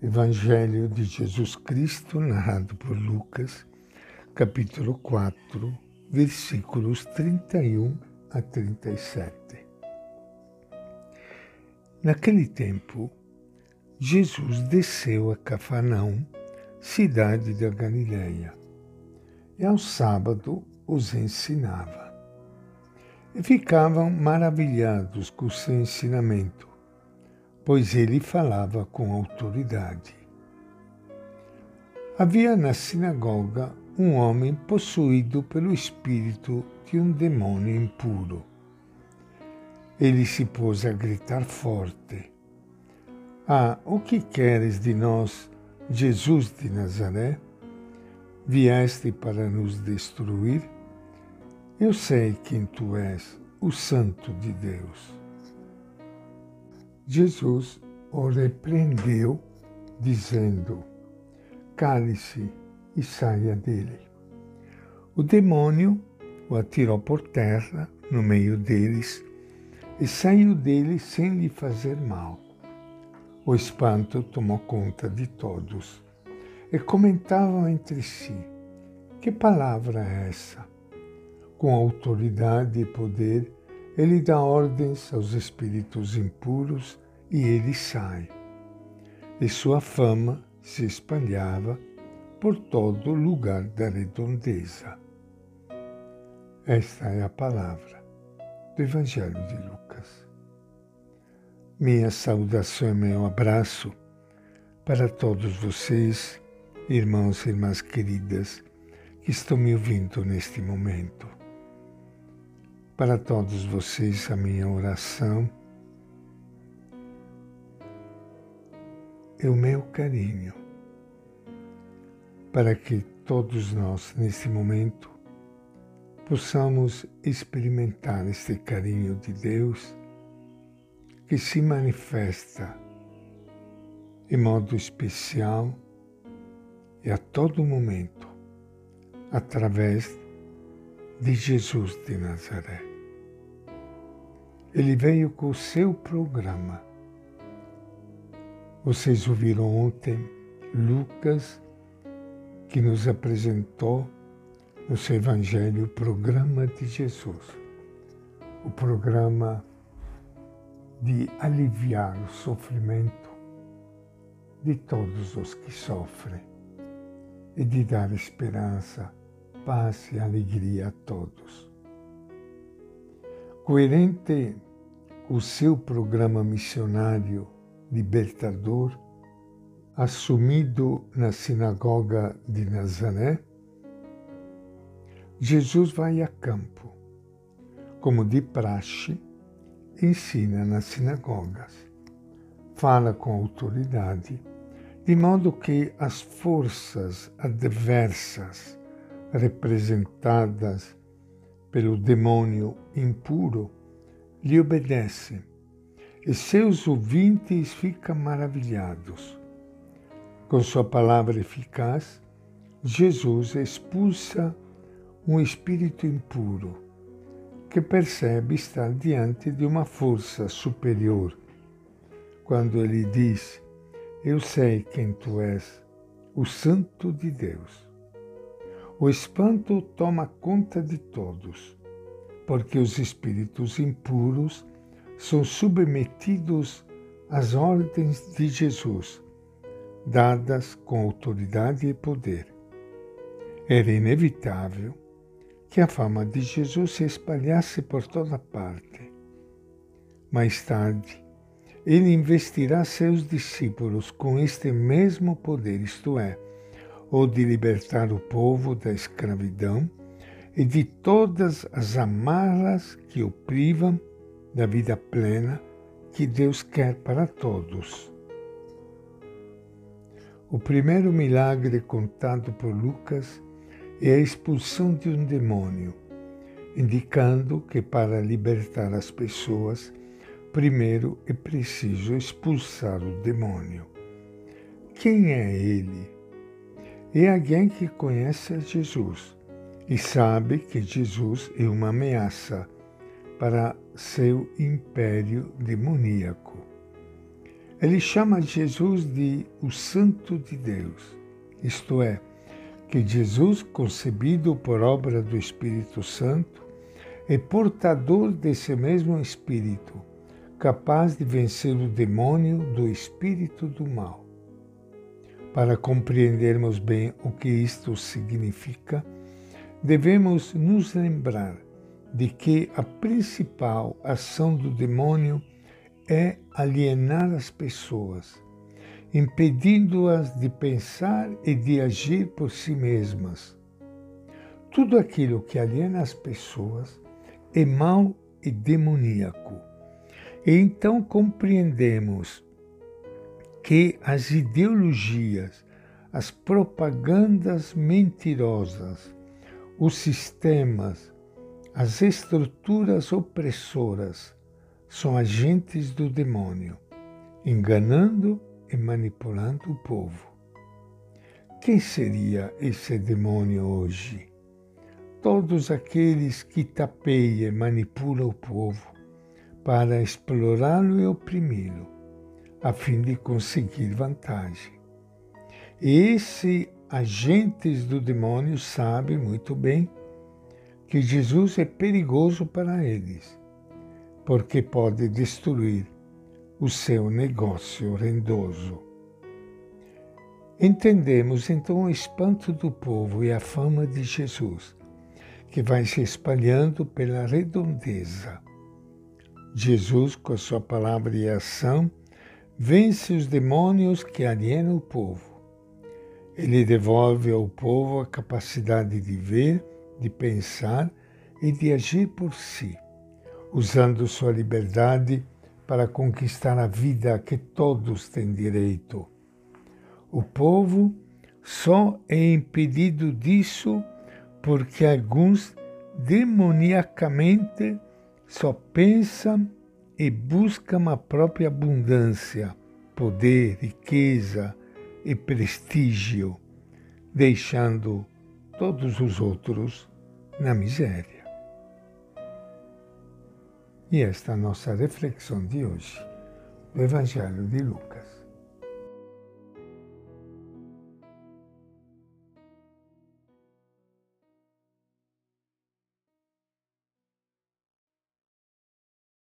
Evangelho de Jesus Cristo, narrado por Lucas, capítulo 4, versículos 31 a 37. Naquele tempo, Jesus desceu a Cafarnaum, cidade da Galileia, e ao sábado os ensinava. E ficavam maravilhados com o seu ensinamento pois ele falava com autoridade. Havia na sinagoga um homem possuído pelo espírito de um demônio impuro. Ele se pôs a gritar forte: Ah, o que queres de nós, Jesus de Nazaré? Vieste para nos destruir? Eu sei quem tu és, o Santo de Deus. Jesus o repreendeu, dizendo: Cale-se e saia dele. O demônio o atirou por terra no meio deles e saiu dele sem lhe fazer mal. O espanto tomou conta de todos e comentavam entre si: Que palavra é essa? Com autoridade e poder, ele dá ordens aos espíritos impuros e ele sai. E sua fama se espalhava por todo lugar da redondeza. Esta é a palavra do Evangelho de Lucas. Minha saudação e meu abraço para todos vocês, irmãos e irmãs queridas, que estão me ouvindo neste momento. Para todos vocês, a minha oração é o meu carinho, para que todos nós, nesse momento, possamos experimentar este carinho de Deus que se manifesta em modo especial e a todo momento através de Jesus de Nazaré. Ele veio com o seu programa. Vocês ouviram ontem Lucas, que nos apresentou no seu Evangelho o programa de Jesus, o programa de aliviar o sofrimento de todos os que sofrem e de dar esperança, paz e alegria a todos coerente o seu programa missionário libertador, assumido na sinagoga de Nazaré, Jesus vai a campo, como de praxe, ensina nas sinagogas, fala com autoridade, de modo que as forças adversas representadas pelo demônio impuro, lhe obedecem, e seus ouvintes ficam maravilhados. Com sua palavra eficaz, Jesus expulsa um espírito impuro que percebe estar diante de uma força superior. Quando ele diz: Eu sei quem tu és, o Santo de Deus. O espanto toma conta de todos, porque os espíritos impuros são submetidos às ordens de Jesus, dadas com autoridade e poder. Era inevitável que a fama de Jesus se espalhasse por toda parte. Mais tarde, ele investirá seus discípulos com este mesmo poder, isto é, ou de libertar o povo da escravidão e de todas as amarras que o privam da vida plena que Deus quer para todos. O primeiro milagre contado por Lucas é a expulsão de um demônio, indicando que para libertar as pessoas, primeiro é preciso expulsar o demônio. Quem é ele? É alguém que conhece Jesus e sabe que Jesus é uma ameaça para seu império demoníaco. Ele chama Jesus de o Santo de Deus, isto é, que Jesus, concebido por obra do Espírito Santo, é portador desse mesmo Espírito, capaz de vencer o demônio do espírito do mal. Para compreendermos bem o que isto significa, devemos nos lembrar de que a principal ação do demônio é alienar as pessoas, impedindo-as de pensar e de agir por si mesmas. Tudo aquilo que aliena as pessoas é mau e demoníaco. E então compreendemos que as ideologias, as propagandas mentirosas, os sistemas, as estruturas opressoras são agentes do demônio, enganando e manipulando o povo. Quem seria esse demônio hoje? Todos aqueles que tapeiam e manipulam o povo para explorá-lo e oprimi-lo, a fim de conseguir vantagem. Esses agentes do demônio sabem muito bem que Jesus é perigoso para eles, porque pode destruir o seu negócio rendoso. Entendemos então o espanto do povo e a fama de Jesus, que vai se espalhando pela redondeza. Jesus, com a sua palavra e ação, vence os demônios que alienam o povo. Ele devolve ao povo a capacidade de ver de pensar e de agir por si, usando sua liberdade para conquistar a vida que todos têm direito. O povo só é impedido disso porque alguns demoniacamente só pensam e buscam a própria abundância, poder, riqueza e prestígio, deixando todos os outros na miséria. E esta é a nossa reflexão de hoje do Evangelho de Lucas.